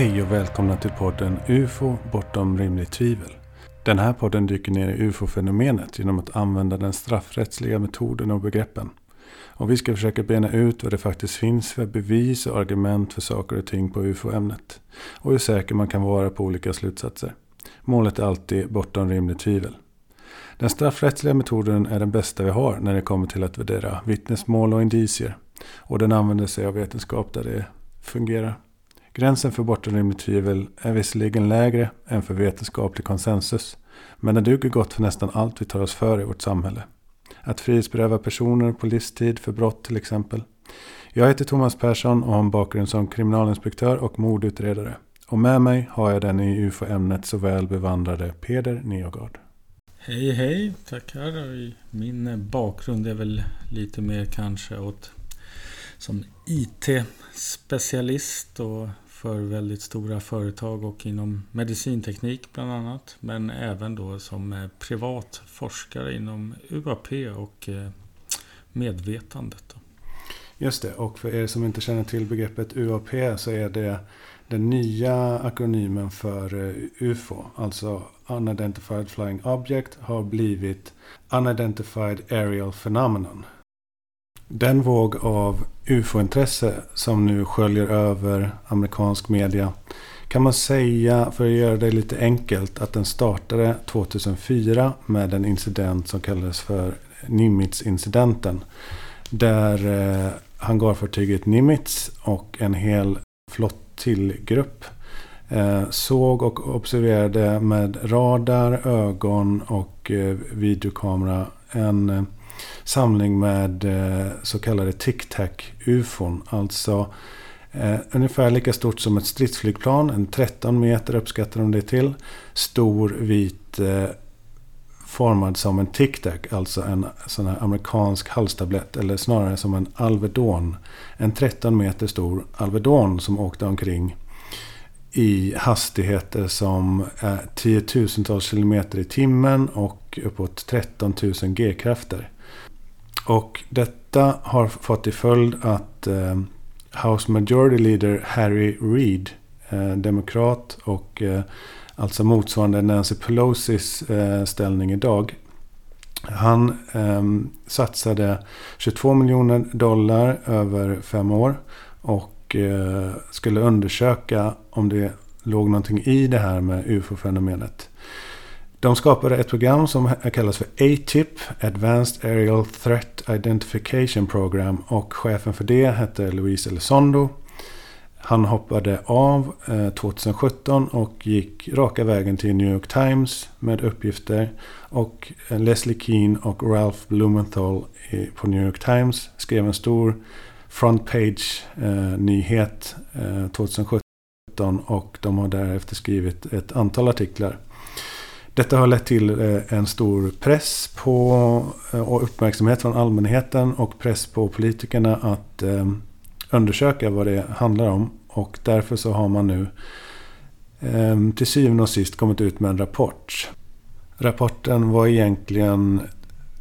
Hej och välkomna till podden UFO bortom rimligt tvivel. Den här podden dyker ner i UFO-fenomenet genom att använda den straffrättsliga metoden och begreppen. Och vi ska försöka bena ut vad det faktiskt finns för bevis och argument för saker och ting på UFO-ämnet. Och hur säker man kan vara på olika slutsatser. Målet är alltid bortom rimligt tvivel. Den straffrättsliga metoden är den bästa vi har när det kommer till att värdera vittnesmål och indicier. Och den använder sig av vetenskap där det fungerar. Gränsen för bortom rimligt tvivel är visserligen lägre än för vetenskaplig konsensus. Men den duger gott för nästan allt vi tar oss för i vårt samhälle. Att frihetsberöva personer på livstid för brott till exempel. Jag heter Thomas Persson och har en bakgrund som kriminalinspektör och mordutredare. Och med mig har jag den i UFO-ämnet så väl bevandrade Peder Neogard. Hej hej, tackar. Min bakgrund är väl lite mer kanske åt som IT-specialist och för väldigt stora företag och inom medicinteknik bland annat. Men även då som eh, privat forskare inom UAP och eh, medvetandet. Just det, och för er som inte känner till begreppet UAP så är det den nya akronymen för eh, UFO. Alltså Unidentified Flying Object har blivit Unidentified Aerial Phenomenon. Den våg av ufo-intresse som nu sköljer över amerikansk media kan man säga, för att göra det lite enkelt, att den startade 2004 med en incident som kallades för Nimitz-incidenten. Där eh, hangarfartyget Nimitz och en hel flottillgrupp eh, såg och observerade med radar, ögon och eh, videokamera en eh, samling med eh, så kallade tic-tac-ufon. Alltså eh, ungefär lika stort som ett stridsflygplan. En 13 meter uppskattar de det till. Stor vit eh, formad som en tic-tac. Alltså en sån här amerikansk halstablett. Eller snarare som en Alvedon. En 13 meter stor Alvedon som åkte omkring i hastigheter som är tiotusentals kilometer i timmen och uppåt 13 000 G-krafter. Och detta har fått till följd att eh, House Majority Leader Harry Reid, eh, demokrat och eh, alltså motsvarande Nancy Pelosis eh, ställning idag. Han eh, satsade 22 miljoner dollar över fem år och eh, skulle undersöka om det låg någonting i det här med ufo-fenomenet. De skapade ett program som kallas för ATIP, Advanced Aerial Threat Identification Program. Och chefen för det hette Luis Elizondo. Han hoppade av eh, 2017 och gick raka vägen till New York Times med uppgifter. Och Leslie Keane och Ralph Blumenthal på New York Times skrev en stor frontpage-nyhet eh, 2017. Eh, och de har därefter skrivit ett antal artiklar. Detta har lett till eh, en stor press på eh, och uppmärksamhet från allmänheten och press på politikerna att eh, undersöka vad det handlar om. Och därför så har man nu till syvende och sist kommit ut med en rapport. Rapporten var egentligen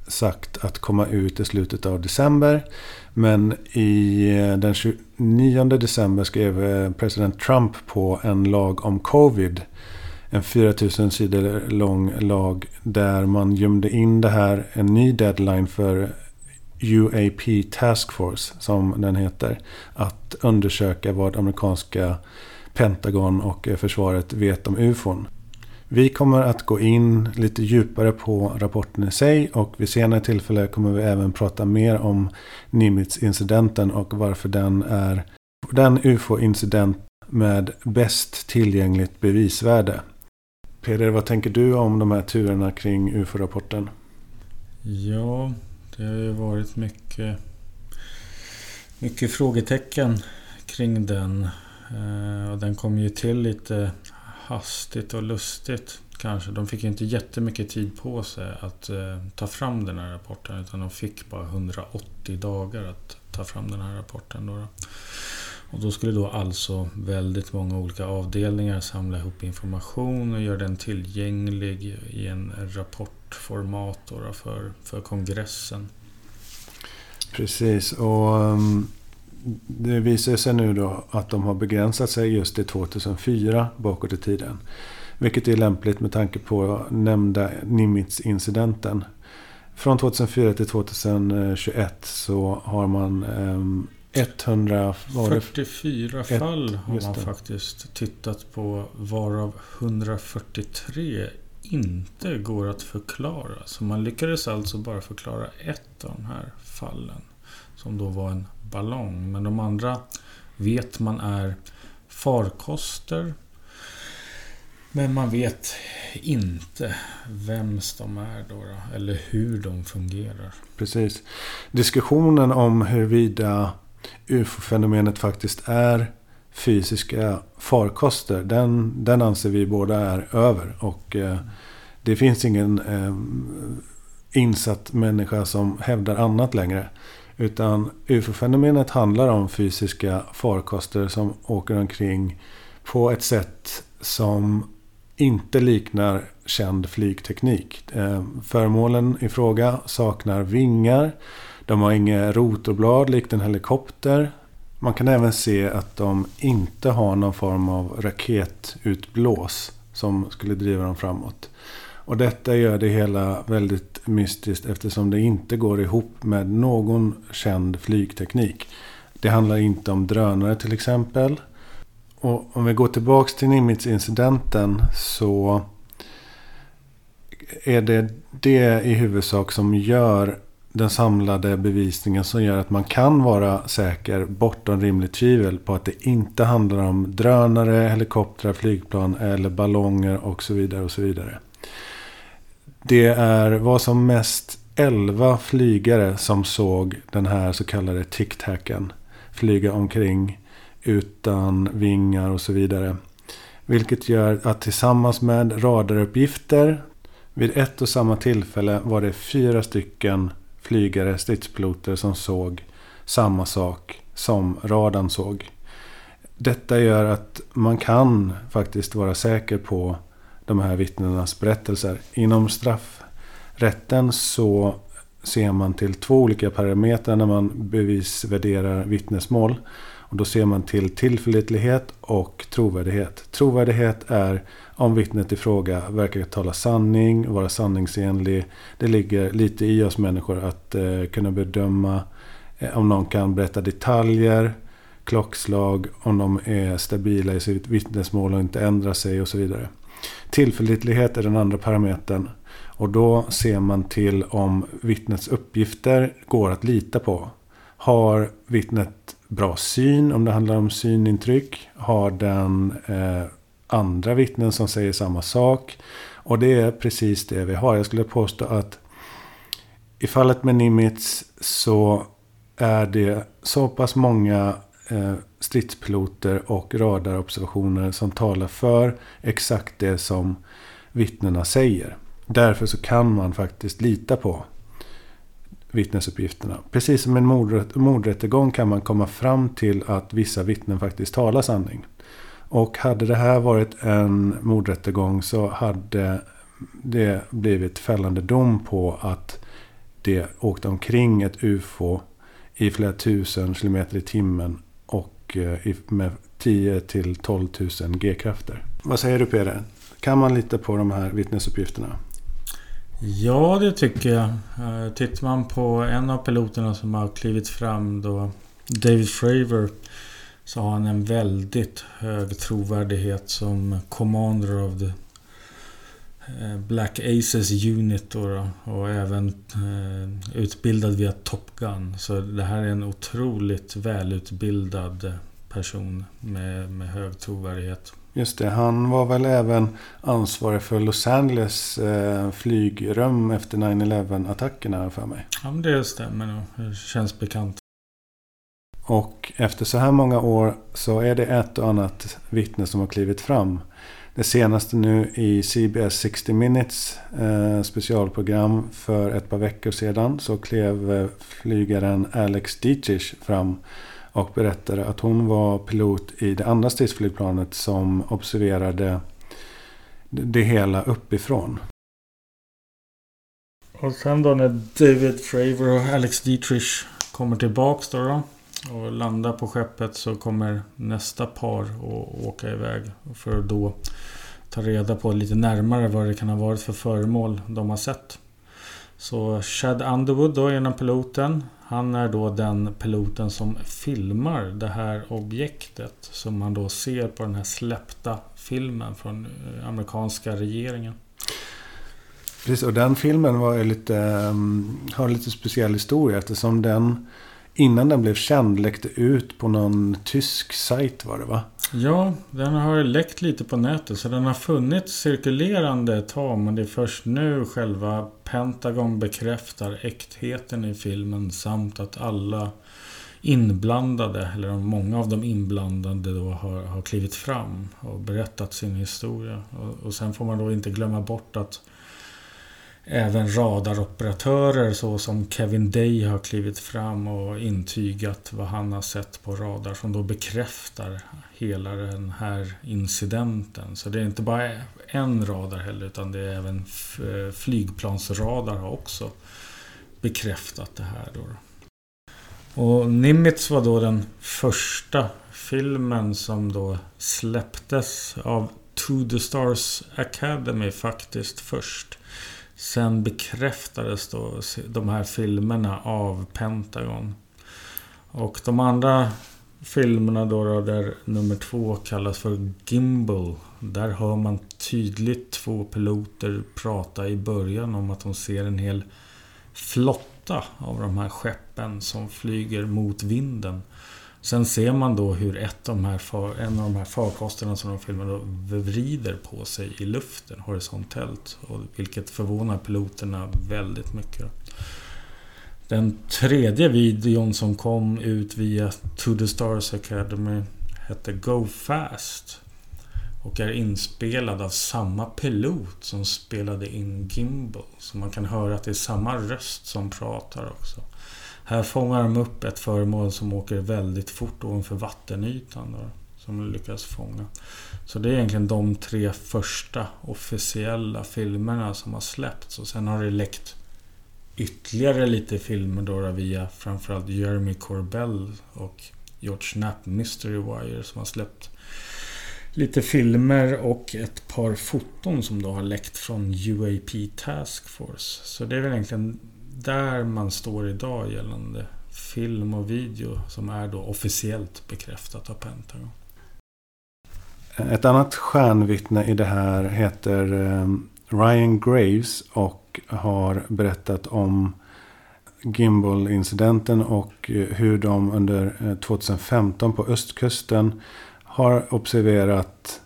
sagt att komma ut i slutet av december. Men i den 29 december skrev president Trump på en lag om covid en 4000 sidor lång lag där man gömde in det här, en ny deadline för UAP Task Force som den heter. Att undersöka vad amerikanska Pentagon och eh, försvaret vet om UFON. Vi kommer att gå in lite djupare på rapporten i sig och vid senare tillfälle kommer vi även prata mer om Nimitz-incidenten och varför den är den UFO-incident med bäst tillgängligt bevisvärde. Peder, vad tänker du om de här turerna kring UFO-rapporten? Ja, det har ju varit mycket, mycket frågetecken kring den. Eh, och den kom ju till lite hastigt och lustigt kanske. De fick ju inte jättemycket tid på sig att eh, ta fram den här rapporten. Utan de fick bara 180 dagar att ta fram den här rapporten. Då. Och då skulle då alltså väldigt många olika avdelningar samla ihop information och göra den tillgänglig i en rapportformat för, för kongressen. Precis, och ehm, det visar sig nu då att de har begränsat sig just till 2004 bakåt i tiden. Vilket är lämpligt med tanke på nämnda Nimitz-incidenten. Från 2004 till 2021 så har man ehm, 100... 44 fall har man faktiskt tittat på varav 143 inte går att förklara. Så man lyckades alltså bara förklara ett av de här fallen. Som då var en ballong. Men de andra vet man är farkoster. Men man vet inte vems de är då, då, eller hur de fungerar. Precis. Diskussionen om huruvida UFO-fenomenet faktiskt är fysiska farkoster. Den, den anser vi båda är över. Och eh, det finns ingen eh, insatt människa som hävdar annat längre. Utan UFO-fenomenet handlar om fysiska farkoster som åker omkring på ett sätt som inte liknar känd flygteknik. Eh, föremålen i fråga saknar vingar. De har inga rotorblad likt en helikopter. Man kan även se att de inte har någon form av raketutblås som skulle driva dem framåt. Och detta gör det hela väldigt mystiskt eftersom det inte går ihop med någon känd flygteknik. Det handlar inte om drönare till exempel. Och om vi går tillbaks till Nimitz-incidenten så är det det i huvudsak som gör den samlade bevisningen som gör att man kan vara säker bortom rimligt tvivel på att det inte handlar om drönare, helikoptrar, flygplan eller ballonger och så vidare. och så vidare. Det är vad som mest 11 flygare som såg den här så kallade tic-tacen flyga omkring utan vingar och så vidare. Vilket gör att tillsammans med radaruppgifter vid ett och samma tillfälle var det fyra stycken flygare, stridspiloter som såg samma sak som radarn såg. Detta gör att man kan faktiskt vara säker på de här vittnenas berättelser. Inom straffrätten så ser man till två olika parametrar när man bevisvärderar vittnesmål. Och då ser man till tillförlitlighet och trovärdighet. Trovärdighet är om vittnet i fråga verkar tala sanning, vara sanningsenlig. Det ligger lite i oss människor att eh, kunna bedöma eh, om någon kan berätta detaljer, klockslag, om de är stabila i sitt vittnesmål och inte ändrar sig och så vidare. Tillförlitlighet är den andra parametern. Och då ser man till om vittnets uppgifter går att lita på. Har vittnet bra syn om det handlar om synintryck? Har den eh, andra vittnen som säger samma sak? Och det är precis det vi har. Jag skulle påstå att i fallet med Nimitz så är det så pass många eh, stridspiloter och radarobservationer som talar för exakt det som vittnena säger. Därför så kan man faktiskt lita på vittnesuppgifterna. Precis som en mordrätt, mordrättegång kan man komma fram till att vissa vittnen faktiskt talar sanning. Och hade det här varit en mordrättegång så hade det blivit fällande dom på att det åkte omkring ett UFO i flera tusen kilometer i timmen och eh, med 10 till 12 000 G-krafter. Vad säger du Peder? Kan man lita på de här vittnesuppgifterna? Ja, det tycker jag. Eh, tittar man på en av piloterna som har klivit fram då, David Fravor, så har han en väldigt hög trovärdighet som Commander of the eh, Black Aces Unit då, då och även eh, utbildad via Top Gun. Så det här är en otroligt välutbildad person med, med hög trovärdighet. Just det, han var väl även ansvarig för Los Angeles eh, flygrum efter 9-11 attackerna för mig. Ja, men det stämmer nog. Det känns bekant. Och efter så här många år så är det ett och annat vittne som har klivit fram. Det senaste nu i CBS 60 Minutes eh, specialprogram för ett par veckor sedan så klev eh, flygaren Alex Dietrich fram och berättade att hon var pilot i det andra stridsflygplanet som observerade det hela uppifrån. Och sen då när David Fravor och Alex Dietrich kommer tillbaks då, då och landar på skeppet så kommer nästa par att åka iväg. För att då ta reda på lite närmare vad det kan ha varit för föremål de har sett. Så Chad Underwood då, ena piloten. Han är då den piloten som filmar det här objektet som man då ser på den här släppta filmen från eh, amerikanska regeringen. Precis, och den filmen var lite, ehm, har en lite speciell historia eftersom den innan den blev känd läckte ut på någon tysk sajt var det va? Ja, den har läckt lite på nätet så den har funnits cirkulerande ett tag men det är först nu själva Pentagon bekräftar äktheten i filmen samt att alla inblandade, eller många av de inblandade då har, har klivit fram och berättat sin historia. Och, och sen får man då inte glömma bort att även radaroperatörer så som Kevin Day har klivit fram och intygat vad han har sett på radar som då bekräftar hela den här incidenten. Så det är inte bara en radar heller utan det är även eh, flygplansradar har också bekräftat det här. Då. Och Nimitz var då den första filmen som då släpptes av To the Stars Academy faktiskt först. Sen bekräftades då de här filmerna av Pentagon. Och de andra filmerna då, då där nummer två kallas för Gimbal. Där hör man tydligt två piloter prata i början om att de ser en hel flotta av de här skeppen som flyger mot vinden. Sen ser man då hur ett av de här en av de här farkosterna som de filmar då vrider på sig i luften horisontellt. Och vilket förvånar piloterna väldigt mycket. Den tredje videon som kom ut via To the Stars Academy hette Go Fast. Och är inspelad av samma pilot som spelade in Gimbal. Så man kan höra att det är samma röst som pratar också. Här fångar de upp ett föremål som åker väldigt fort ovanför vattenytan. Då, som de lyckas fånga. Så det är egentligen de tre första officiella filmerna som har släppts. Och sen har det läckt ytterligare lite filmer då via framförallt Jeremy Corbell och George Knapp Mystery Wire som har släppt lite filmer och ett par foton som då har läckt från UAP Task Force. Så det är väl egentligen där man står idag gällande film och video som är då officiellt bekräftat av Pentagon. Ett annat stjärnvittne i det här heter ehm, Ryan Graves och har berättat om Gimbal-incidenten och eh, hur de under eh, 2015 på östkusten har observerat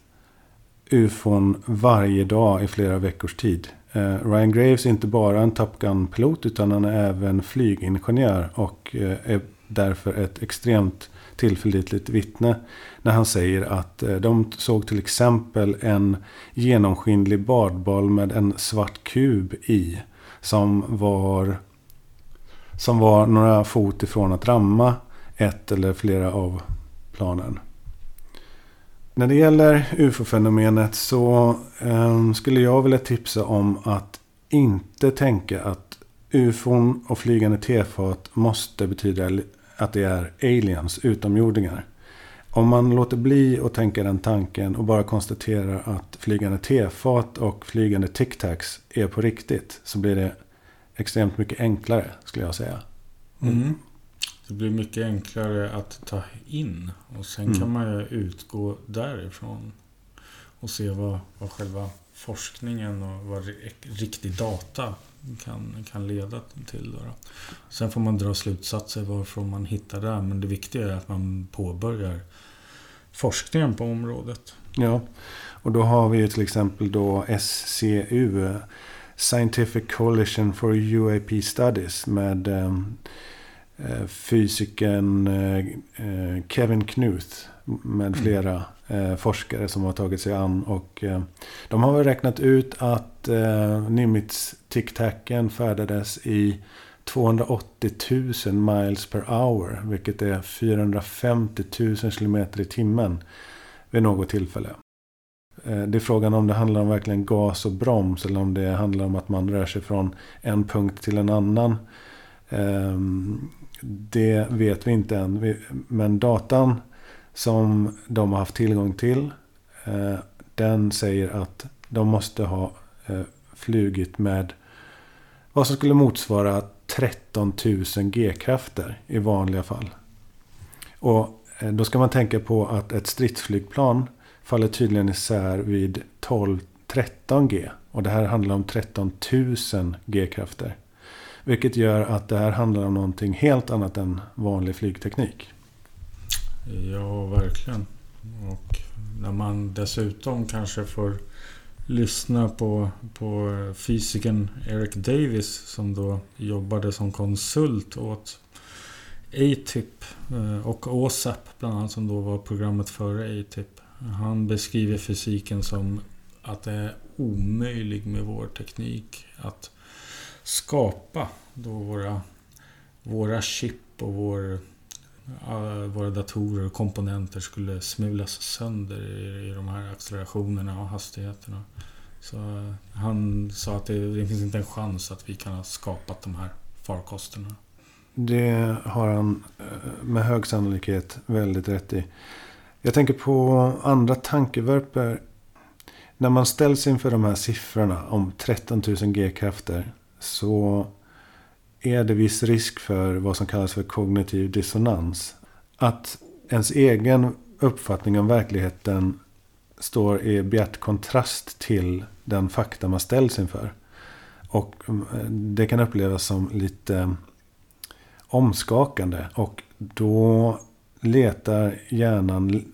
ufon varje dag i flera veckors tid. Eh, Ryan Graves är inte bara en Top Gun-pilot utan han är även flygingenjör och eh, är därför ett extremt tillförlitligt vittne när han säger att eh, de såg till exempel en genomskinlig badboll med en svart kub i som var som var några fot ifrån att ramma ett eller flera av planen. När det gäller ufo-fenomenet så eh, skulle jag vilja tipsa om att inte tänka att ufon och flygande tefat måste betyda att det är aliens, utomjordingar. Om man låter bli att tänka den tanken och bara konstaterar att flygande tefat och flygande tic-tacs är på riktigt så blir det extremt mycket enklare skulle jag säga. Mm. Det blir mycket enklare att ta in. Och sen mm. kan man ju utgå därifrån. Och se vad, vad själva forskningen och vad riktig data kan, kan leda till. Då. Sen får man dra slutsatser varifrån man hittar det. Men det viktiga är att man påbörjar forskningen på området. Ja, och då har vi ju till exempel då SCU. Scientific Coalition for UAP Studies med um, fysikern eh, eh, Kevin Knuth med mm. flera forskare som har tagit sig an. Och de har väl räknat ut att Nimitz tic-tacen färdades i 280 000 miles per hour. Vilket är 450 000 kilometer i timmen vid något tillfälle. Det är frågan om det handlar om verkligen gas och broms eller om det handlar om att man rör sig från en punkt till en annan Ehm, det vet vi inte än. Men datan som de har haft tillgång till. Eh, den säger att de måste ha eh, flugit med vad som skulle motsvara 13 000 G-krafter i vanliga fall. Och eh, då ska man tänka på att ett stridsflygplan faller tydligen isär vid 12-13 G. Och det här handlar om 13 000 G-krafter. Vilket gör att det här handlar om någonting helt annat än vanlig flygteknik. Ja, verkligen. Och när man dessutom kanske får lyssna på, på fysikern Eric Davis som då jobbade som konsult åt ATIP eh, och OSAP bland annat som då var programmet före ATIP. Han beskriver fysiken som att det är omöjligt med vår teknik att skapa då våra, våra chip och vår, våra datorer och komponenter skulle smulas sönder i, i de här accelerationerna och hastigheterna. Så eh, han sa att det, det finns inte en chans att vi kan ha skapat de här farkosterna. Det har han eh, med hög sannolikhet väldigt rätt i. Jag tänker på andra tankevärper. När man ställs inför de här siffrorna om 13 000 G-krafter så är det viss risk för vad som kallas för kognitiv dissonans. Att ens egen uppfattning om verkligheten står i bjärt kontrast till den fakta man ställs inför. Och eh, det kan upplevas som lite omskakande. Och då letar hjärnan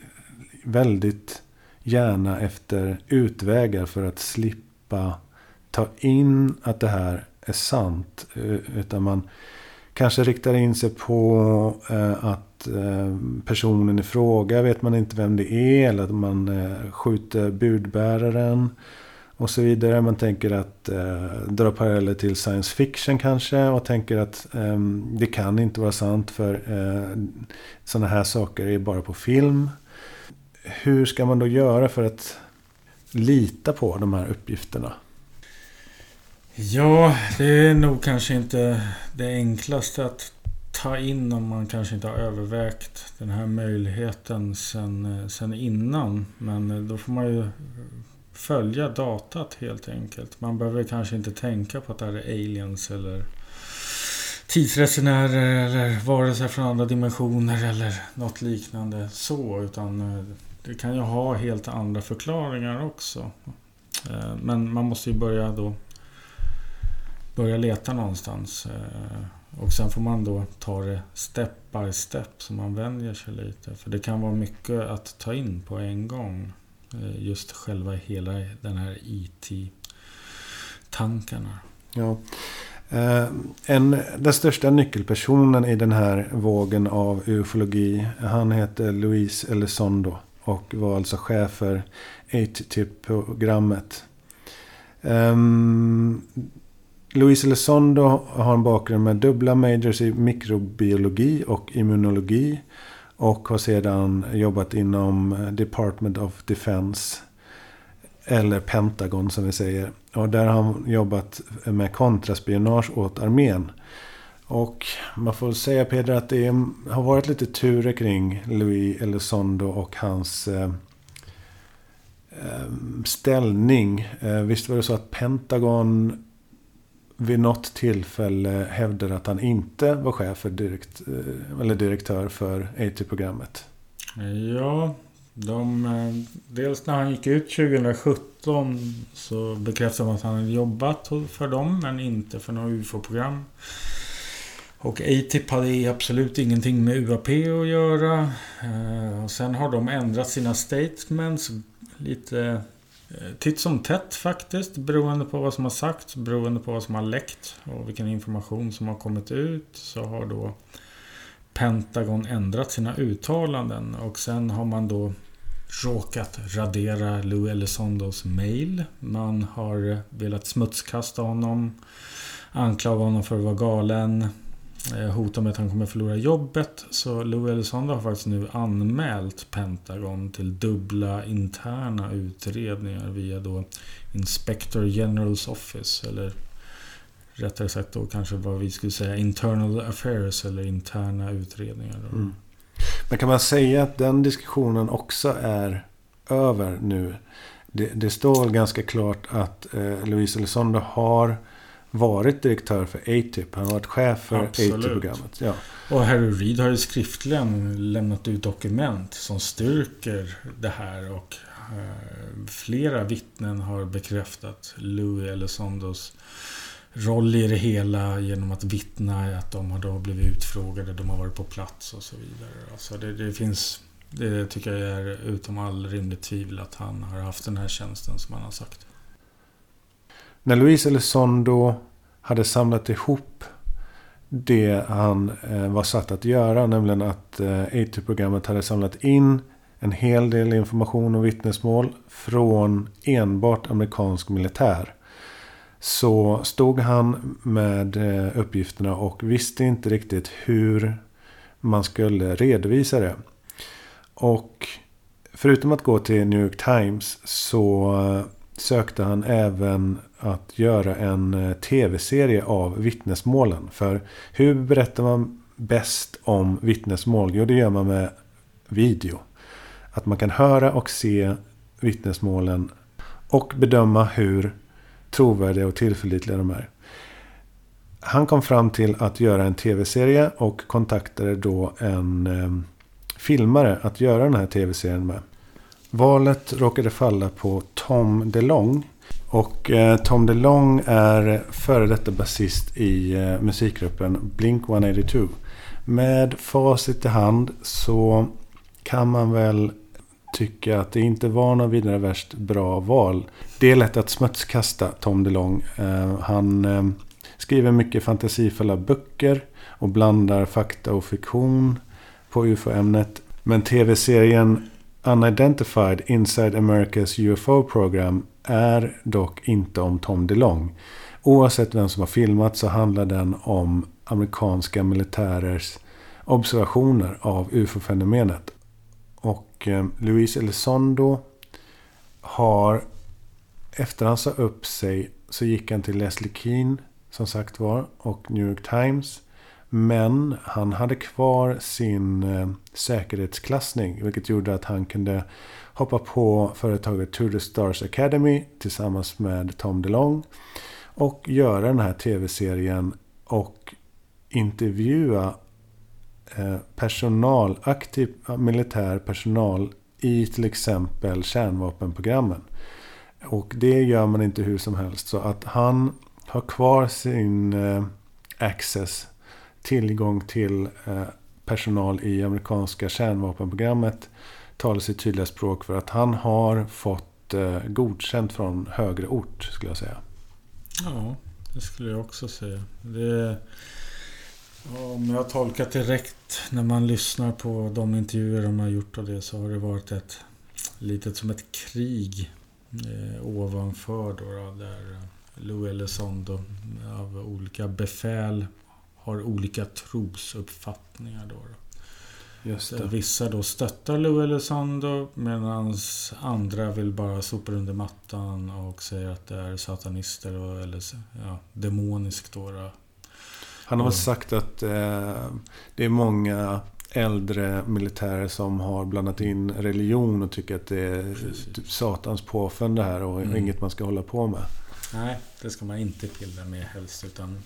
väldigt gärna efter utvägar för att slippa ta in att det här är sant. Eh, utan man kanske riktar in sig på eh, att eh, personen i fråga vet man inte vem det är. Eller att man skjuter budbäraren. Och så vidare. Man tänker att eh, dra paralleller till science fiction kanske. Och tänker att eh, det kan inte vara sant. För eh, sådana här saker är bara på film. Hur ska man då göra för att lita på de här uppgifterna? Ja, det är nog kanske inte det enklaste att ta in om man kanske inte har övervägt den här möjligheten sen, eh, sen innan. Men eh, då får man ju följa datat helt enkelt. Man behöver kanske inte tänka på att det här är aliens eller tidsresenärer eller varelser från andra dimensioner eller något liknande så. Utan eh, det kan ju ha helt andra förklaringar också. Men man måste ju börja då börja leta någonstans. Eh, och sen får man då ta det step by step så man vänjer sig lite. För det kan vara mycket att ta in på en gång. Eh, just själva hela den här IT-tankarna. Ja. Eh, en, den största nyckelpersonen i den här vågen av ufologi. Han heter Luis Elizondo. Och var alltså chef för 8-tip-programmet. Um, ehm, Luis Elizondo har en bakgrund med dubbla majors i mikrobiologi och immunologi. Och har sedan jobbat inom eh, Department of Defense. Eller Pentagon som vi säger. Och där har han jobbat med kontraspionage åt armén. Och man får säga Peder att det har varit lite turer kring Louis Elizondo och hans eh, eh ställning. Eh, visst var det så att Pentagon vid något tillfälle hävdade att han inte var chef för direkt, eh, eller direktör för AT-programmet. Ja, de, eh, dels när han gick ut 2017 så bekräftade de att han hade jobbat för dem men inte för några UFO-program. Och ATIP hade absolut ingenting med UAP att göra. Eh, och sen har de ändrat sina statements lite Eh, titt som tätt faktiskt, beroende på vad som har sagts, beroende på vad som har läckt och vilken information som har kommit ut så har då Pentagon ändrat sina uttalanden och sen har man då råkat radera Lou Elizondos mail. Man har velat smutskasta honom, anklaga honom för att vara galen, Eh, hotar med att han kommer förlora jobbet. Så Lou Elizondo har faktiskt nu anmält Pentagon till dubbla interna utredningar via då Inspector Generals Office. Eller rättare sagt då kanske vad vi skulle säga internal affairs eller interna utredningar. Mm. Men kan man säga att den diskussionen också är över nu? Det, det står ganska klart att eh, Louise Elizondo har varit direktör för ATIP. Han har varit chef för ATIP-programmet. Ja. Och Harry Reid har ju skriftligen lämnat ut dokument som styrker det här. Och eh, flera vittnen har bekräftat Louis Elizondos roll i det hela genom att vittna att de har då blivit utfrågade, de har varit på plats och så vidare. Alltså det, det finns, det tycker jag är utom all rimligt tvivel att han har haft den här tjänsten som han har sagt. När Luis Elizondo hade samlat ihop det han eh, var satt att göra, nämligen att eh, AT-programmet hade samlat in en hel del information och vittnesmål från enbart amerikansk militär. Så stod han med eh, uppgifterna och visste inte riktigt hur man skulle redovisa det. Och förutom att gå till New York Times så sökte han även att göra en eh, tv-serie av vittnesmålen. För hur berättar man bäst om vittnesmål? Jo, det gör man med video. Att man kan höra och se vittnesmålen och bedöma hur trovärdiga och tillförlitliga de är. Han kom fram till att göra en tv-serie och kontaktade då en eh, filmare att göra den här tv-serien med. Valet råkade falla på Tom DeLong. Och eh, Tom DeLong är före detta basist i eh, musikgruppen Blink 182. Med facit i hand så kan man väl tycka att det inte var något vidare värst bra val. Det är lätt att smutskasta Tom DeLong. Eh, han eh, skriver mycket fantasifulla böcker och blandar fakta och fiktion på UFO-ämnet. Men tv-serien Unidentified Inside America's UFO Program är dock inte om Tom DeLong. Oavsett vem som har filmat så handlar den om amerikanska militärers observationer av UFO-fenomenet. Och eh, Luis Elizondo har, efter han sa upp sig, så gick han till Leslie Keane, som sagt var, och New York Times. Men han hade kvar sin eh, säkerhetsklassning. Vilket gjorde att han kunde hoppa på företaget To the Stars Academy tillsammans med Tom DeLong. Och göra den här tv-serien och intervjua eh, personal, aktiv militär personal i till exempel kärnvapenprogrammen. Och det gör man inte hur som helst. Så att han har kvar sin eh, access tillgång till eh, personal i amerikanska kärnvapenprogrammet talar sitt tydliga språk för att han har fått eh, godkänt från högre ort, skulle jag säga. Ja, det skulle jag också säga. Det, om jag tolkar det rätt när man lyssnar på de intervjuer de har gjort och det så har det varit ett litet som ett krig eh, ovanför då, då där Lou Elizondo av olika befäl har olika trosuppfattningar. Då, Just det. Vissa då stöttar Lou Elizondo medan andra vill bara sopa under mattan och säger att det är satanister och, eller ja, demoniskt. Då, då. Han har och, sagt att eh, det är många äldre militärer som har blandat in religion och tycker att det är typ satans påfund det här och mm. inget man ska hålla på med. Nej, det ska man inte pilla med helst. Utan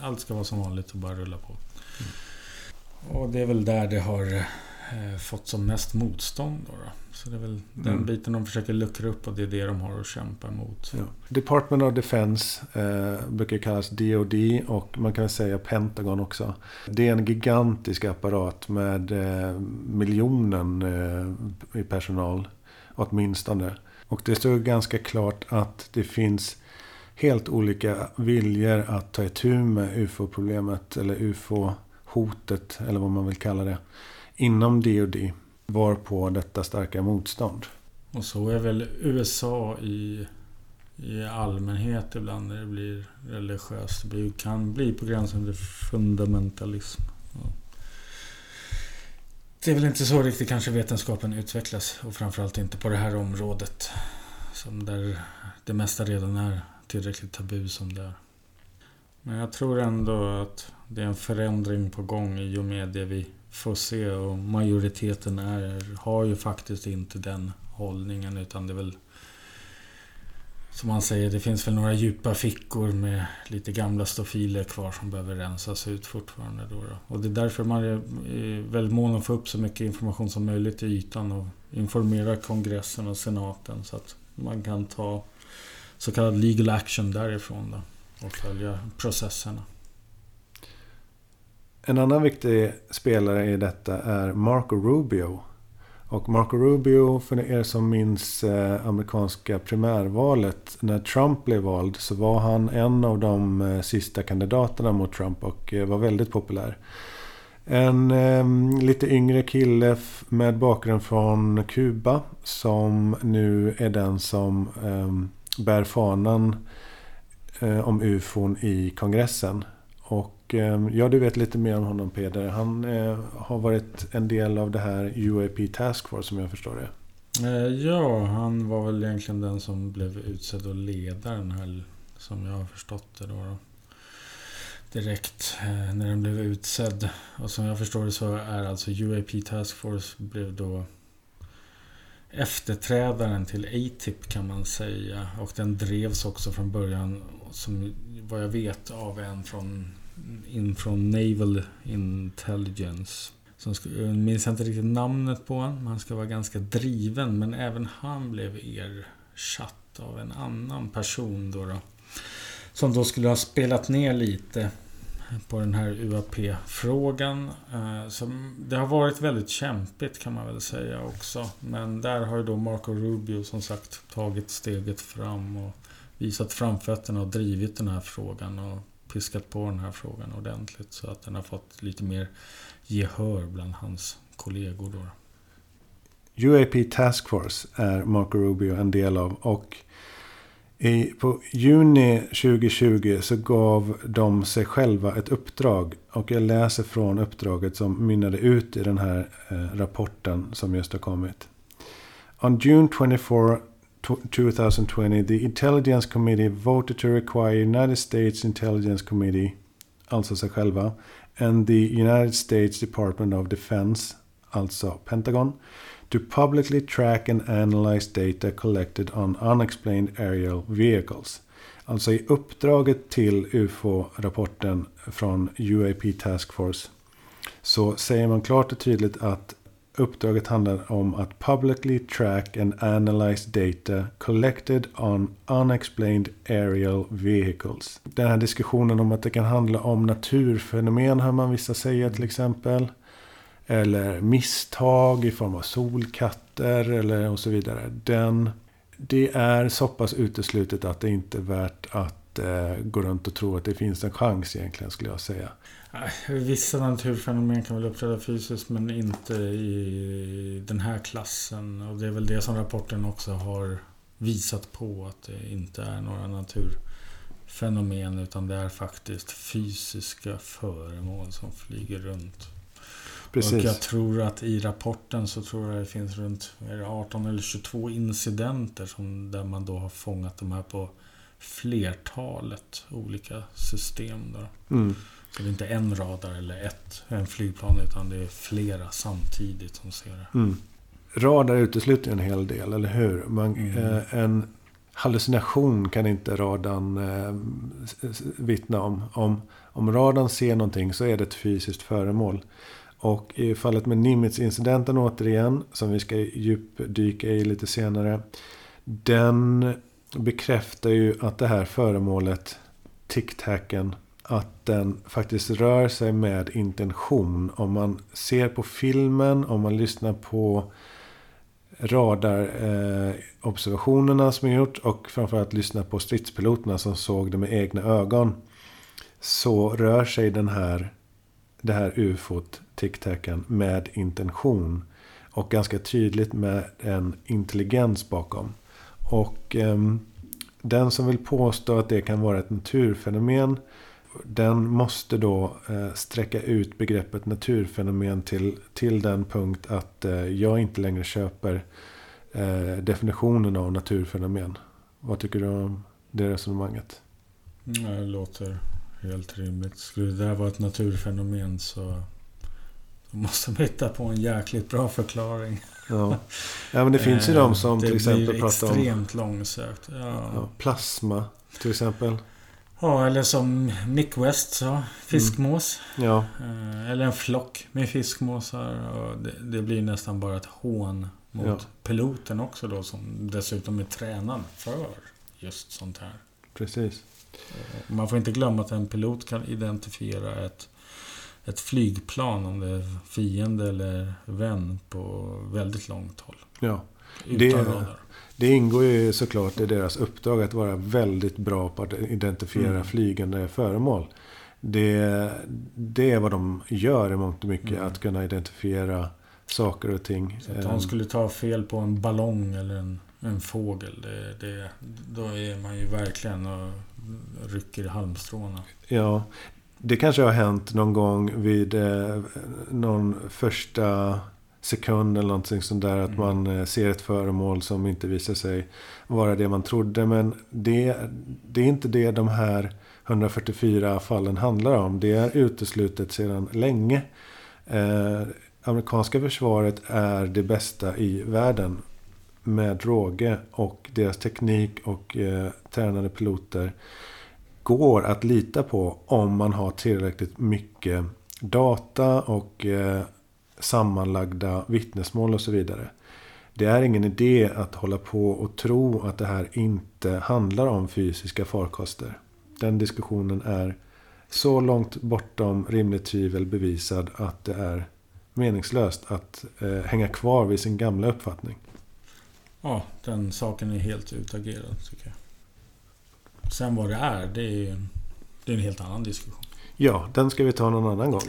allt ska vara som vanligt och bara rulla på. Mm. Och det är väl där det har eh, fått som mest motstånd. Då, då. Så det är väl den mm. biten de försöker luckra upp och det är det de har att kämpa emot. Ja. Department of Defense eh, brukar kallas DOD och man kan säga Pentagon också. Det är en gigantisk apparat med eh, miljonen eh, i personal åtminstone. Och det står ganska klart att det finns helt olika viljor att ta itu med UFO-problemet eller UFO-hotet eller vad man vill kalla det inom DoD var på detta starka motstånd. Och så är väl USA i, i allmänhet ibland när det blir religiöst. Det kan bli på gränsen till fundamentalism. Det är väl inte så riktigt kanske vetenskapen utvecklas och framförallt inte på det här området. Som där det mesta redan är tillräckligt tabu som det är. Men jag tror ändå att det är en förändring på gång i och med det vi får se. Och majoriteten är, har ju faktiskt inte den hållningen utan det är väl som man säger, det finns väl några djupa fickor med lite gamla stofiler kvar som behöver rensas ut fortfarande. Då, då. Och det är därför man är väldigt mån om att få upp så mycket information som möjligt i ytan och informera kongressen och senaten så att man kan ta så kallad legal action därifrån då, och följa processerna. En annan viktig spelare i detta är Marco Rubio och Marco Rubio, för er som minns eh, amerikanska primärvalet. När Trump blev vald så var han en av de eh, sista kandidaterna mot Trump och eh, var väldigt populär. En eh, lite yngre kille med bakgrund från Kuba som nu är den som eh, bär fanan eh, om ufon i kongressen. Och eh, ja, du vet lite mer om honom Peder. Han eh, har varit en del av det här UAP Task Force som jag förstår det. Eh, ja, han var väl egentligen den som blev utsedd att leda den här, som jag har förstått det då. då. Direkt eh, när den blev utsedd. Och som jag förstår det så är alltså UAP Task Force blev då efterträdaren till ATIP kan man säga. Och den drevs också från början, som vad jag vet, av en från in från Naval Intelligence. Som jag minns inte riktigt namnet på honom. Han ska vara ganska driven. Men även han blev ersatt av en annan person då. då som då skulle ha spelat ner lite på den här UAP-frågan. Eh, det har varit väldigt kämpigt kan man väl säga också. Men där har ju då Marco Rubio som sagt tagit steget fram och visat framfötterna och drivit den här frågan. Och piskat på den här frågan ordentligt så att den har fått lite mer gehör bland hans kollegor. Då. UAP Task Force är Marco Rubio en del av och i, på juni 2020 så gav de sig själva ett uppdrag. Och jag läser från uppdraget som mynnade ut i den här eh, rapporten som just har kommit. On June 24 2020, the Intelligence Committee voted to require United States Intelligence Committee, alltså sig själva, and the United States Department of Defense, alltså Pentagon, to publicly track and analyze data collected on unexplained aerial vehicles. Alltså i uppdraget till UFO-rapporten från UAP Task Force så säger man klart och tydligt att Uppdraget handlar om att publicly track and analyze data collected on unexplained aerial vehicles. Den här diskussionen om att det kan handla om naturfenomen hör man vissa säga till exempel. Eller misstag i form av solkatter eller och så vidare. Den, det är så pass uteslutet att det inte är värt att eh, gå runt och tro att det finns en chans egentligen skulle jag säga. Vissa naturfenomen kan väl uppträda fysiskt men inte i den här klassen. Och det är väl det som rapporten också har visat på. Att det inte är några naturfenomen utan det är faktiskt fysiska föremål som flyger runt. Precis. Och jag tror att i rapporten så tror jag det finns runt 18 eller 22 incidenter som, där man då har fångat de här på flertalet olika system. Då. Mm. Så det är inte en radar eller ett en flygplan utan det är flera samtidigt som ser det. Mm. Radar utesluter en hel del, eller hur? Man, mm. eh, en hallucination kan inte radarn eh, vittna om. om. Om radarn ser någonting så är det ett fysiskt föremål. Och i fallet med Nimitz-incidenten återigen, som vi ska djupdyka i lite senare. Den bekräftar ju att det här föremålet, tic-tacen, att den faktiskt rör sig med intention. Om man ser på filmen, om man lyssnar på radarobservationerna eh, som är gjort och framförallt lyssnar på stridspiloterna som såg det med egna ögon. Så rör sig den här, det här ufot, tic-tacen, med intention. Och ganska tydligt med en intelligens bakom. Och eh, den som vill påstå att det kan vara ett naturfenomen den måste då eh, sträcka ut begreppet naturfenomen till, till den punkt att eh, jag inte längre köper eh, definitionen av naturfenomen. Vad tycker du om det resonemanget? Mm, det låter helt rimligt. Skulle det där vara ett naturfenomen så då måste man hitta på en jäkligt bra förklaring. Ja, ja men det finns ju de som det till exempel blir pratar om extremt långsökt. Ja. ja, plasma till exempel. ja, eller som Mick West sa. Fiskmås. Ja, Eh, Eller en flock med fiskmåsar. Och det, det blir nästan bara ett hån mot Ja. piloten också då. Som dessutom är tränad för just sånt här. precis. Man får inte glömma att en pilot kan identifiera ett, ett flygplan, om det är fiende eller vän, på väldigt långt håll. Ja. Det-. Det ingår ju såklart i deras uppdrag att vara väldigt bra på att identifiera Mm. flygande föremål. Det, det är vad de gör i mångt och mycket. Mm. Att kunna identifiera saker och ting. Så att Eh, de skulle ta fel på en ballong eller en, en fågel, det, det, då är man ju verkligen och rycker i halmstråna. Ja, det kanske har hänt någon gång vid eh, någon första sekund eller någonting sånt där. Att Mm. man eh, ser ett föremål som inte visar sig vara det man trodde. Men det, det är inte det de här 144 fallen handlar om. Det är uteslutet sedan länge. Eh, amerikanska försvaret är det bästa i världen. Med råge och deras teknik och eh, tränade piloter går att lita på om man har tillräckligt mycket data och eh, sammanlagda vittnesmål och så vidare. Det är ingen idé att hålla på och tro att det här inte handlar om fysiska farkoster. Den diskussionen är så långt bortom rimligt tvivel bevisad att det är meningslöst att eh, hänga kvar vid sin gamla uppfattning. Ja, den saken är helt utagerad tycker jag. Sen vad det är, det är, det är en helt annan diskussion. Ja, den ska vi ta någon annan gång.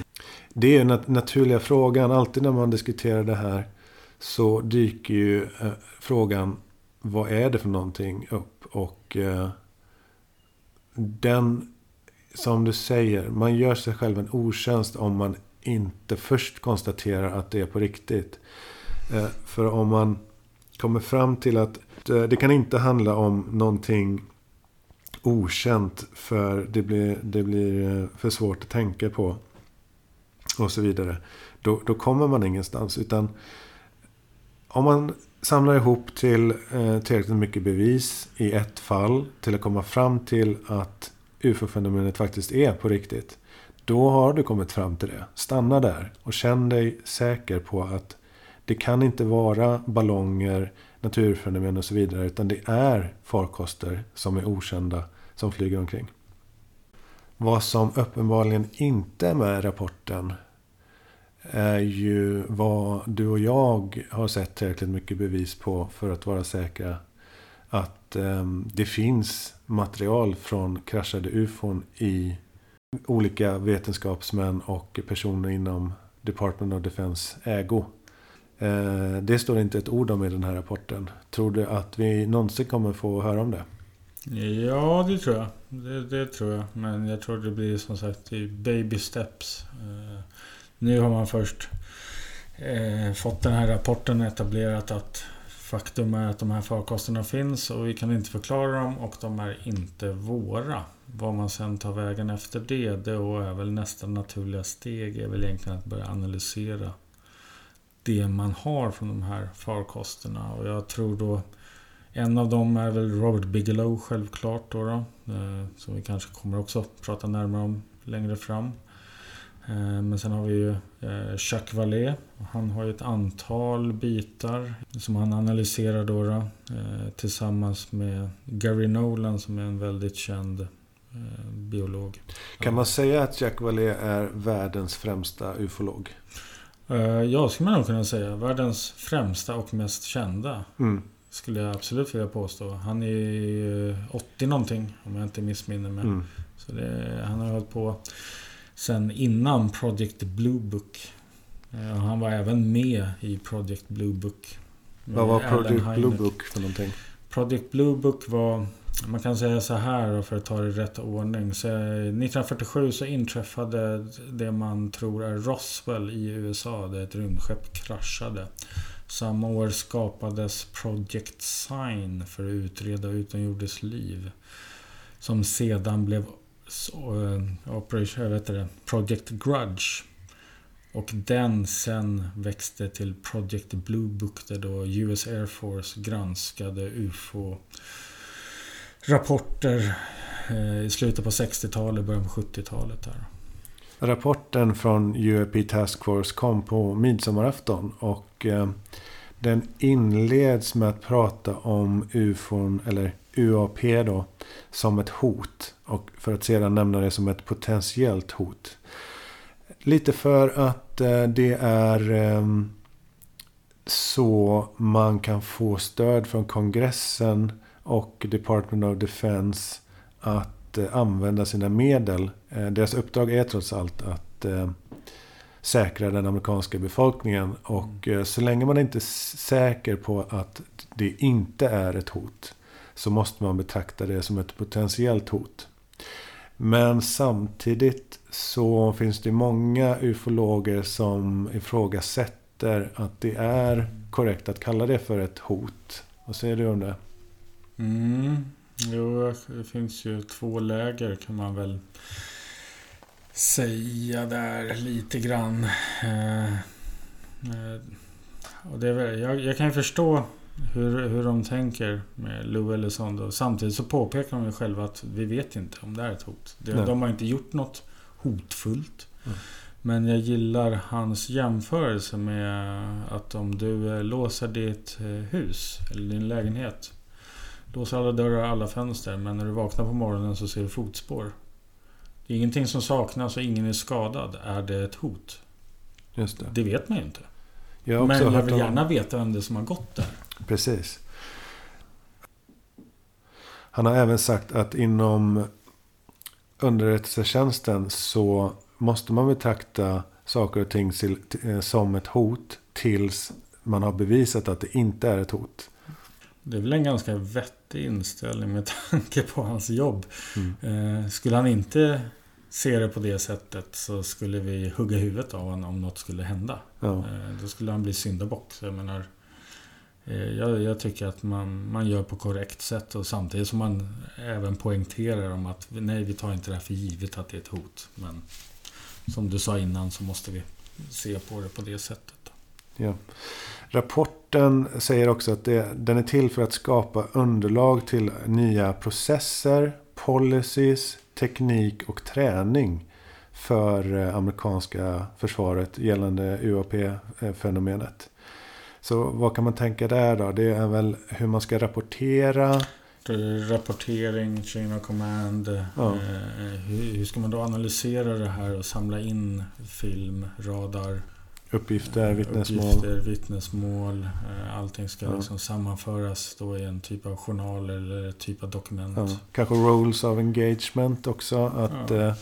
Det är den naturliga frågan. Alltid när man diskuterar det här så dyker ju eh, frågan vad är det för någonting upp. Och eh, den, som du säger, man gör sig själv en otjänst om man inte först konstaterar att det är på riktigt. Eh, för om man kommer fram till att eh, det kan inte handla om någonting okänt för det blir, det blir eh, för svårt att tänka på. Och så vidare. Då, då kommer man ingenstans. Utan om man samlar ihop till eh, tillräckligt mycket bevis i ett fall. Till att komma fram till att UFO-fenomenet faktiskt är på riktigt. Då har du kommit fram till det. Stanna där och känn dig säker på att det kan inte vara ballonger, naturfenomen och så vidare. Utan det är farkoster som är okända som flyger omkring. Vad som uppenbarligen inte är med i rapporten är ju vad du och jag har sett tillräckligt mycket bevis på för att vara säkra att eh, det finns material från kraschade ufon i olika vetenskapsmän och personer inom Department of Defense ägo. Eh, det står inte ett ord om i den här rapporten. Tror du att vi någonsin kommer få höra om det? Ja, det tror jag. Det, det tror jag. Men jag tror det blir som sagt i baby steps. Eh, nu har man först eh, fått den här rapporten etablerat att faktum är att de här farkosterna finns och vi kan inte förklara dem och de är inte våra. Vad man sen tar vägen efter det, det är väl nästa naturliga steg är väl egentligen att börja analysera det man har från de här farkosterna. Och jag tror då en av dem är väl Robert Bigelow självklart då. då eh, som vi kanske kommer också prata närmare om längre fram. Eh, men sen har vi ju eh, Jacques Vallée. Han har ju ett antal bitar som han analyserar då, då tillsammans med Gary Nolan som är en väldigt känd biolog. Kan man säga att Jacques Vallée är världens främsta ufolog? Eh, Ja, skulle man nog kunna säga. Världens främsta och mest kända. Mm. Skulle jag absolut vilja påstå. Han är ju 80 någonting om jag inte missminner mig. Mm. Så det, han har hållit på sen innan Project Blue Book. Eh, Han var även med i Project Blue Book. Vad var Project Blue. Book för någonting? Project Blue Book var... Man kan säga så här för att ta det i rätt ordning. Så, eh, 1947 så inträffade det man tror är Roswell i USA. Där ett rymdskepp kraschade. Samma år skapades Project Sign för att utreda utomjordiskt liv. Som sedan blev eh, Operation, det, Project Grudge. Och den sen växte till Project Blue Book där då US Air Force granskade UFO rapporter eh, i slutet på 60-talet, början på 70-talet. Där. Rapporten från UAP Task Force kom på midsommarafton och eh, den inleds med att prata om UFOn, eller UAP då, som ett hot. Och för att sedan nämna det som ett potentiellt hot. Lite för att eh, det är så man kan få stöd från kongressen och Department of Defense att eh, använda sina medel. Eh, deras uppdrag är trots allt att eh, säkra den amerikanska befolkningen. Och eh, så länge man inte är säker på att det inte är ett hot så måste man betrakta det som ett potentiellt hot. Men samtidigt så finns det många ufologer som ifrågasätter att det är korrekt att kalla det för ett hot. Vad säger du om det? Mm. Jo, det finns ju två läger kan man väl säga där lite grann. Eh, eh, och det är väl, jag, jag kan ju förstå hur, hur de tänker med Lou Elizondo. Samtidigt så påpekar de ju själva att vi vet inte om det är ett hot. Det, de har inte gjort något hotfullt. Mm. Men jag gillar hans jämförelse med att om du eh, låser ditt hus eller din lägenhet. Låser alla dörrar och alla fönster men när du vaknar på morgonen så ser du fotspår. Det är ingenting som saknas och ingen är skadad. Är det ett hot? Just det. Det vet man ju inte. Jag men jag vill gärna veta vem det är som har gått där. Precis. Han har även sagt att inom underrättelsetjänsten så måste man betrakta saker och ting eh, som ett hot tills man har bevisat att det inte är ett hot. Det är väl en ganska vettig inställning med tanke på hans jobb. Mm. Eh, skulle han inte se det på det sättet så skulle vi hugga huvudet av honom om något skulle hända. Ja. Eh, då skulle han bli syndabock. Så jag menar, eh, jag, jag, tycker att man, man gör på korrekt sätt och samtidigt som man även poängterar om att nej, vi tar inte det här för givet att det är ett hot. Men som du sa innan så måste vi se på det på det sättet. Ja. Rapporten säger också att det, den är till för att skapa underlag till nya processer, policies, teknik och träning för eh, amerikanska försvaret gällande UAP-fenomenet. Så vad kan man tänka där då? Det är väl hur man ska rapportera. Rapportering, chain of command. Ja. Eh, hur, ska man då analysera det här och samla in film, radar? Uppgifter, vittnesmål. Uppgifter, vittnesmål. Eh, allting ska ja. liksom sammanföras då i en typ av journal eller typ av dokument. Ja. Kanske roles of engagement också. Att, ja. eh,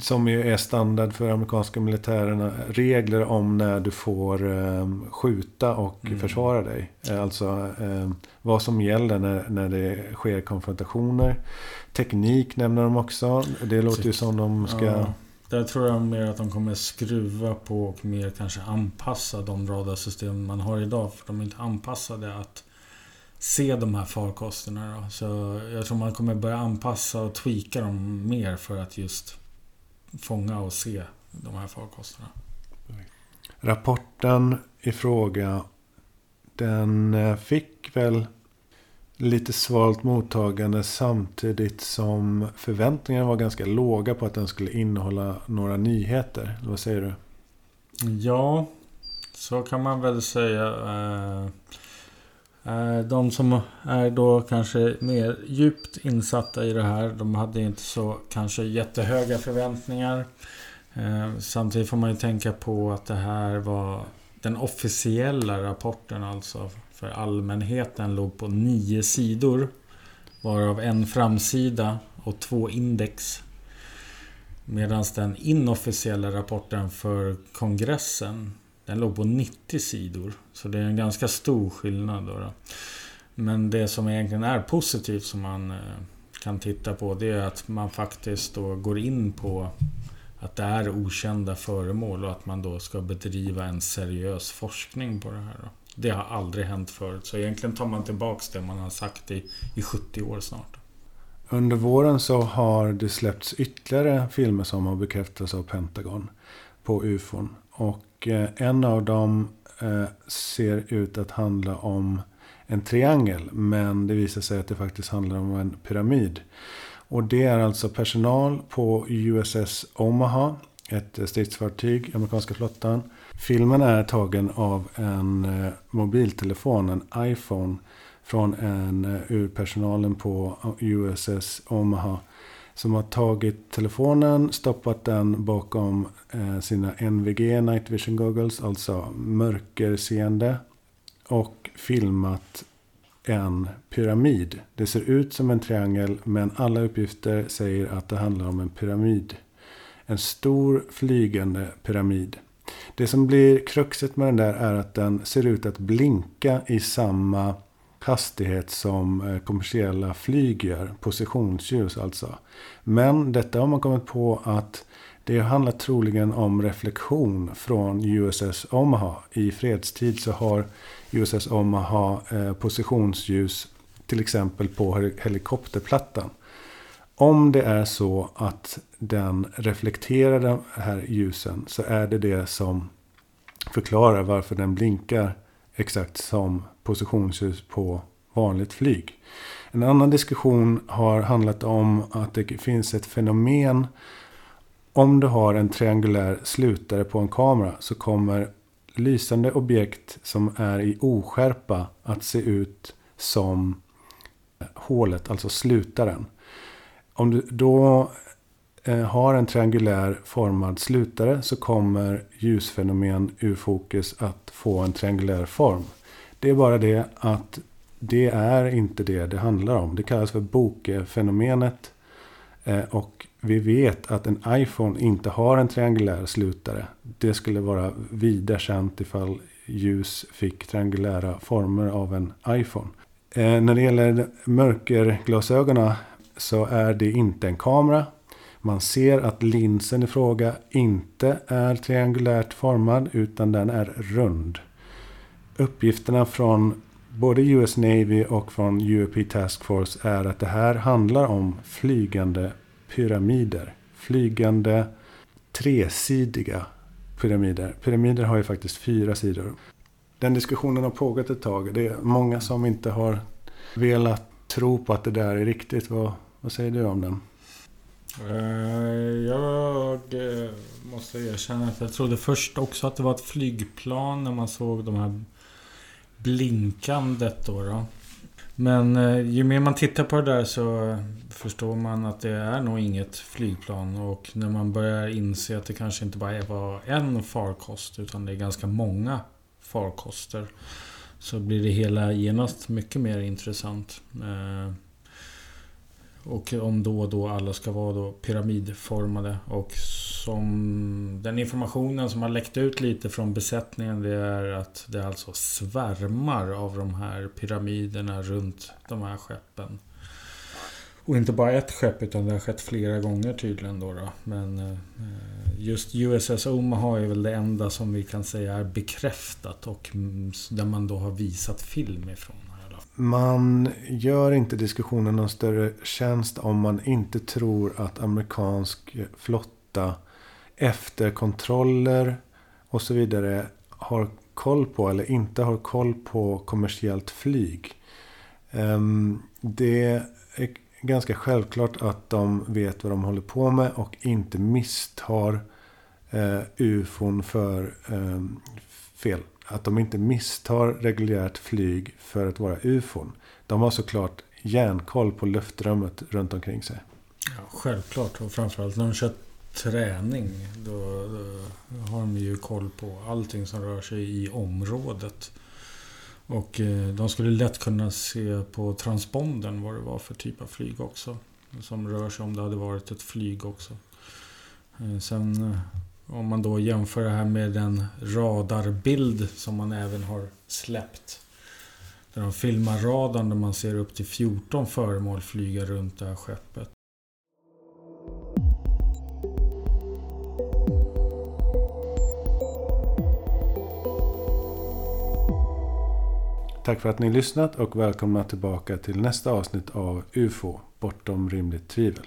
som ju är standard för amerikanska militärerna. Regler om när du får eh, skjuta och mm. försvara dig. Eh, alltså eh, vad som gäller när, när det sker konfrontationer. Teknik nämner de också. Det låter ju som de ska... Där tror jag mer att de kommer skruva på och mer kanske anpassa de radarsystem man har idag. För de är inte anpassade att se de här farkosterna. Då. Så jag tror man kommer börja anpassa och tweaka dem mer för att just fånga och se de här farkosterna. Rapporten i fråga den eh, fick väl lite svalt mottagande samtidigt som förväntningarna var ganska låga på att den skulle innehålla några nyheter. Vad säger du? Ja, så kan man väl säga. Eh, eh, de som är då kanske mer djupt insatta i det här. De hade inte så kanske jättehöga förväntningar. Eh, samtidigt får man ju tänka på att det här var den officiella rapporten alltså för allmänheten låg på nio sidor. Varav en framsida och två index. Medan den inofficiella rapporten för kongressen den låg på 90 sidor. Så det är en ganska stor skillnad. Då, då. Men det som egentligen är positivt som man eh, kan titta på det är att man faktiskt då går in på att det är okända föremål och att man då ska bedriva en seriös forskning på det här. Då. Det har aldrig hänt förut. Så egentligen tar man tillbaks det man har sagt i, i 70 år snart. Under våren så har det släppts ytterligare filmer som har bekräftats av Pentagon på ufon. Och eh, en av dem eh, ser ut att handla om en triangel. Men det visar sig att det faktiskt handlar om en pyramid. Och det är alltså personal på USS Omaha. Ett eh, stridsfartyg, amerikanska flottan. Filmen är tagen av en eh, mobiltelefon, en iPhone. Från en eh, ur personalen på eh, USS Omaha. Som har tagit telefonen, stoppat den bakom sina NVG, Night Vision Goggles, alltså mörkerseende. Och filmat en pyramid. Det ser ut som en triangel men alla uppgifter säger att det handlar om en pyramid. En stor flygande pyramid. Det som blir kruxet med den där är att den ser ut att blinka i samma hastighet som eh, kommersiella flyg gör. Positionsljus alltså. Men detta har man kommit på att det handlar troligen om reflektion från USS Omaha. I fredstid så har USS Omaha eh, positionsljus till exempel på helikopterplattan. Om det är så att den reflekterar de här ljusen så är det det som förklarar varför den blinkar exakt som positionsljus på vanligt flyg. En annan diskussion har handlat om att det finns ett fenomen. Om du har en triangulär slutare på en kamera så kommer lysande objekt som är i oskärpa att se ut som hålet, alltså slutaren. Om du då eh, har en triangulär formad slutare så kommer ljusfenomen ur fokus att få en triangulär form. Det är bara det att det är inte det det handlar om. Det kallas för bokefenomenet. Eh, och vi vet att en iPhone inte har en triangulär slutare. Det skulle vara vida känt ifall ljus fick triangulära former av en iPhone. Eh, när det gäller mörkerglasögonen så är det inte en kamera. Man ser att linsen i fråga inte är triangulärt formad utan den är rund. Uppgifterna från både US Navy och från UAP Task Force är att det här handlar om flygande pyramider. Flygande tresidiga pyramider. Pyramider har ju faktiskt fyra sidor. Den diskussionen har pågått ett tag. Det är många som inte har velat tro på att det där är riktigt. Vad, vad säger du om den? Eh, jag eh, måste erkänna att jag trodde först också att det var ett flygplan när man såg de här blinkandet då. då. Men eh, ju mer man tittar på det där så förstår man att det är nog inget flygplan. Och när man börjar inse att det kanske inte bara var en farkost utan det är ganska många farkoster. Så blir det hela genast mycket mer intressant. Och om då och då alla ska vara då pyramidformade. Och som den informationen som har läckt ut lite från besättningen det är att det alltså svärmar av de här pyramiderna runt de här skeppen. Och inte bara ett skepp utan det har skett flera gånger tydligen då. då. Men eh, just USS Omaha är väl det enda som vi kan säga är bekräftat och där man då har visat film ifrån. Man gör inte diskussionen någon större tjänst om man inte tror att amerikansk flotta efter kontroller och så vidare har koll på eller inte har koll på kommersiellt flyg. Ehm, det är ganska självklart att de vet vad de håller på med och inte misstar eh, ufon för ehm, fel. Att de inte misstar reguljärt flyg för att vara ufon. De har såklart järnkoll på luftrummet runt omkring sig. Ja, självklart. Och framförallt när de kör träning. Då, då, har de ju koll på allting som rör sig i området. Och eh, de skulle lätt kunna se på transpondern vad det var för typ av flyg också. Som rör sig om det hade varit ett flyg också. Eh, sen eh, om man då jämför det här med den radarbild som man även har släppt. Där de filmar radarn där man ser upp till 14 föremål flyga runt det här skeppet. Tack för att ni lyssnat och välkomna tillbaka till nästa avsnitt av UFO bortom rimligt tvivel.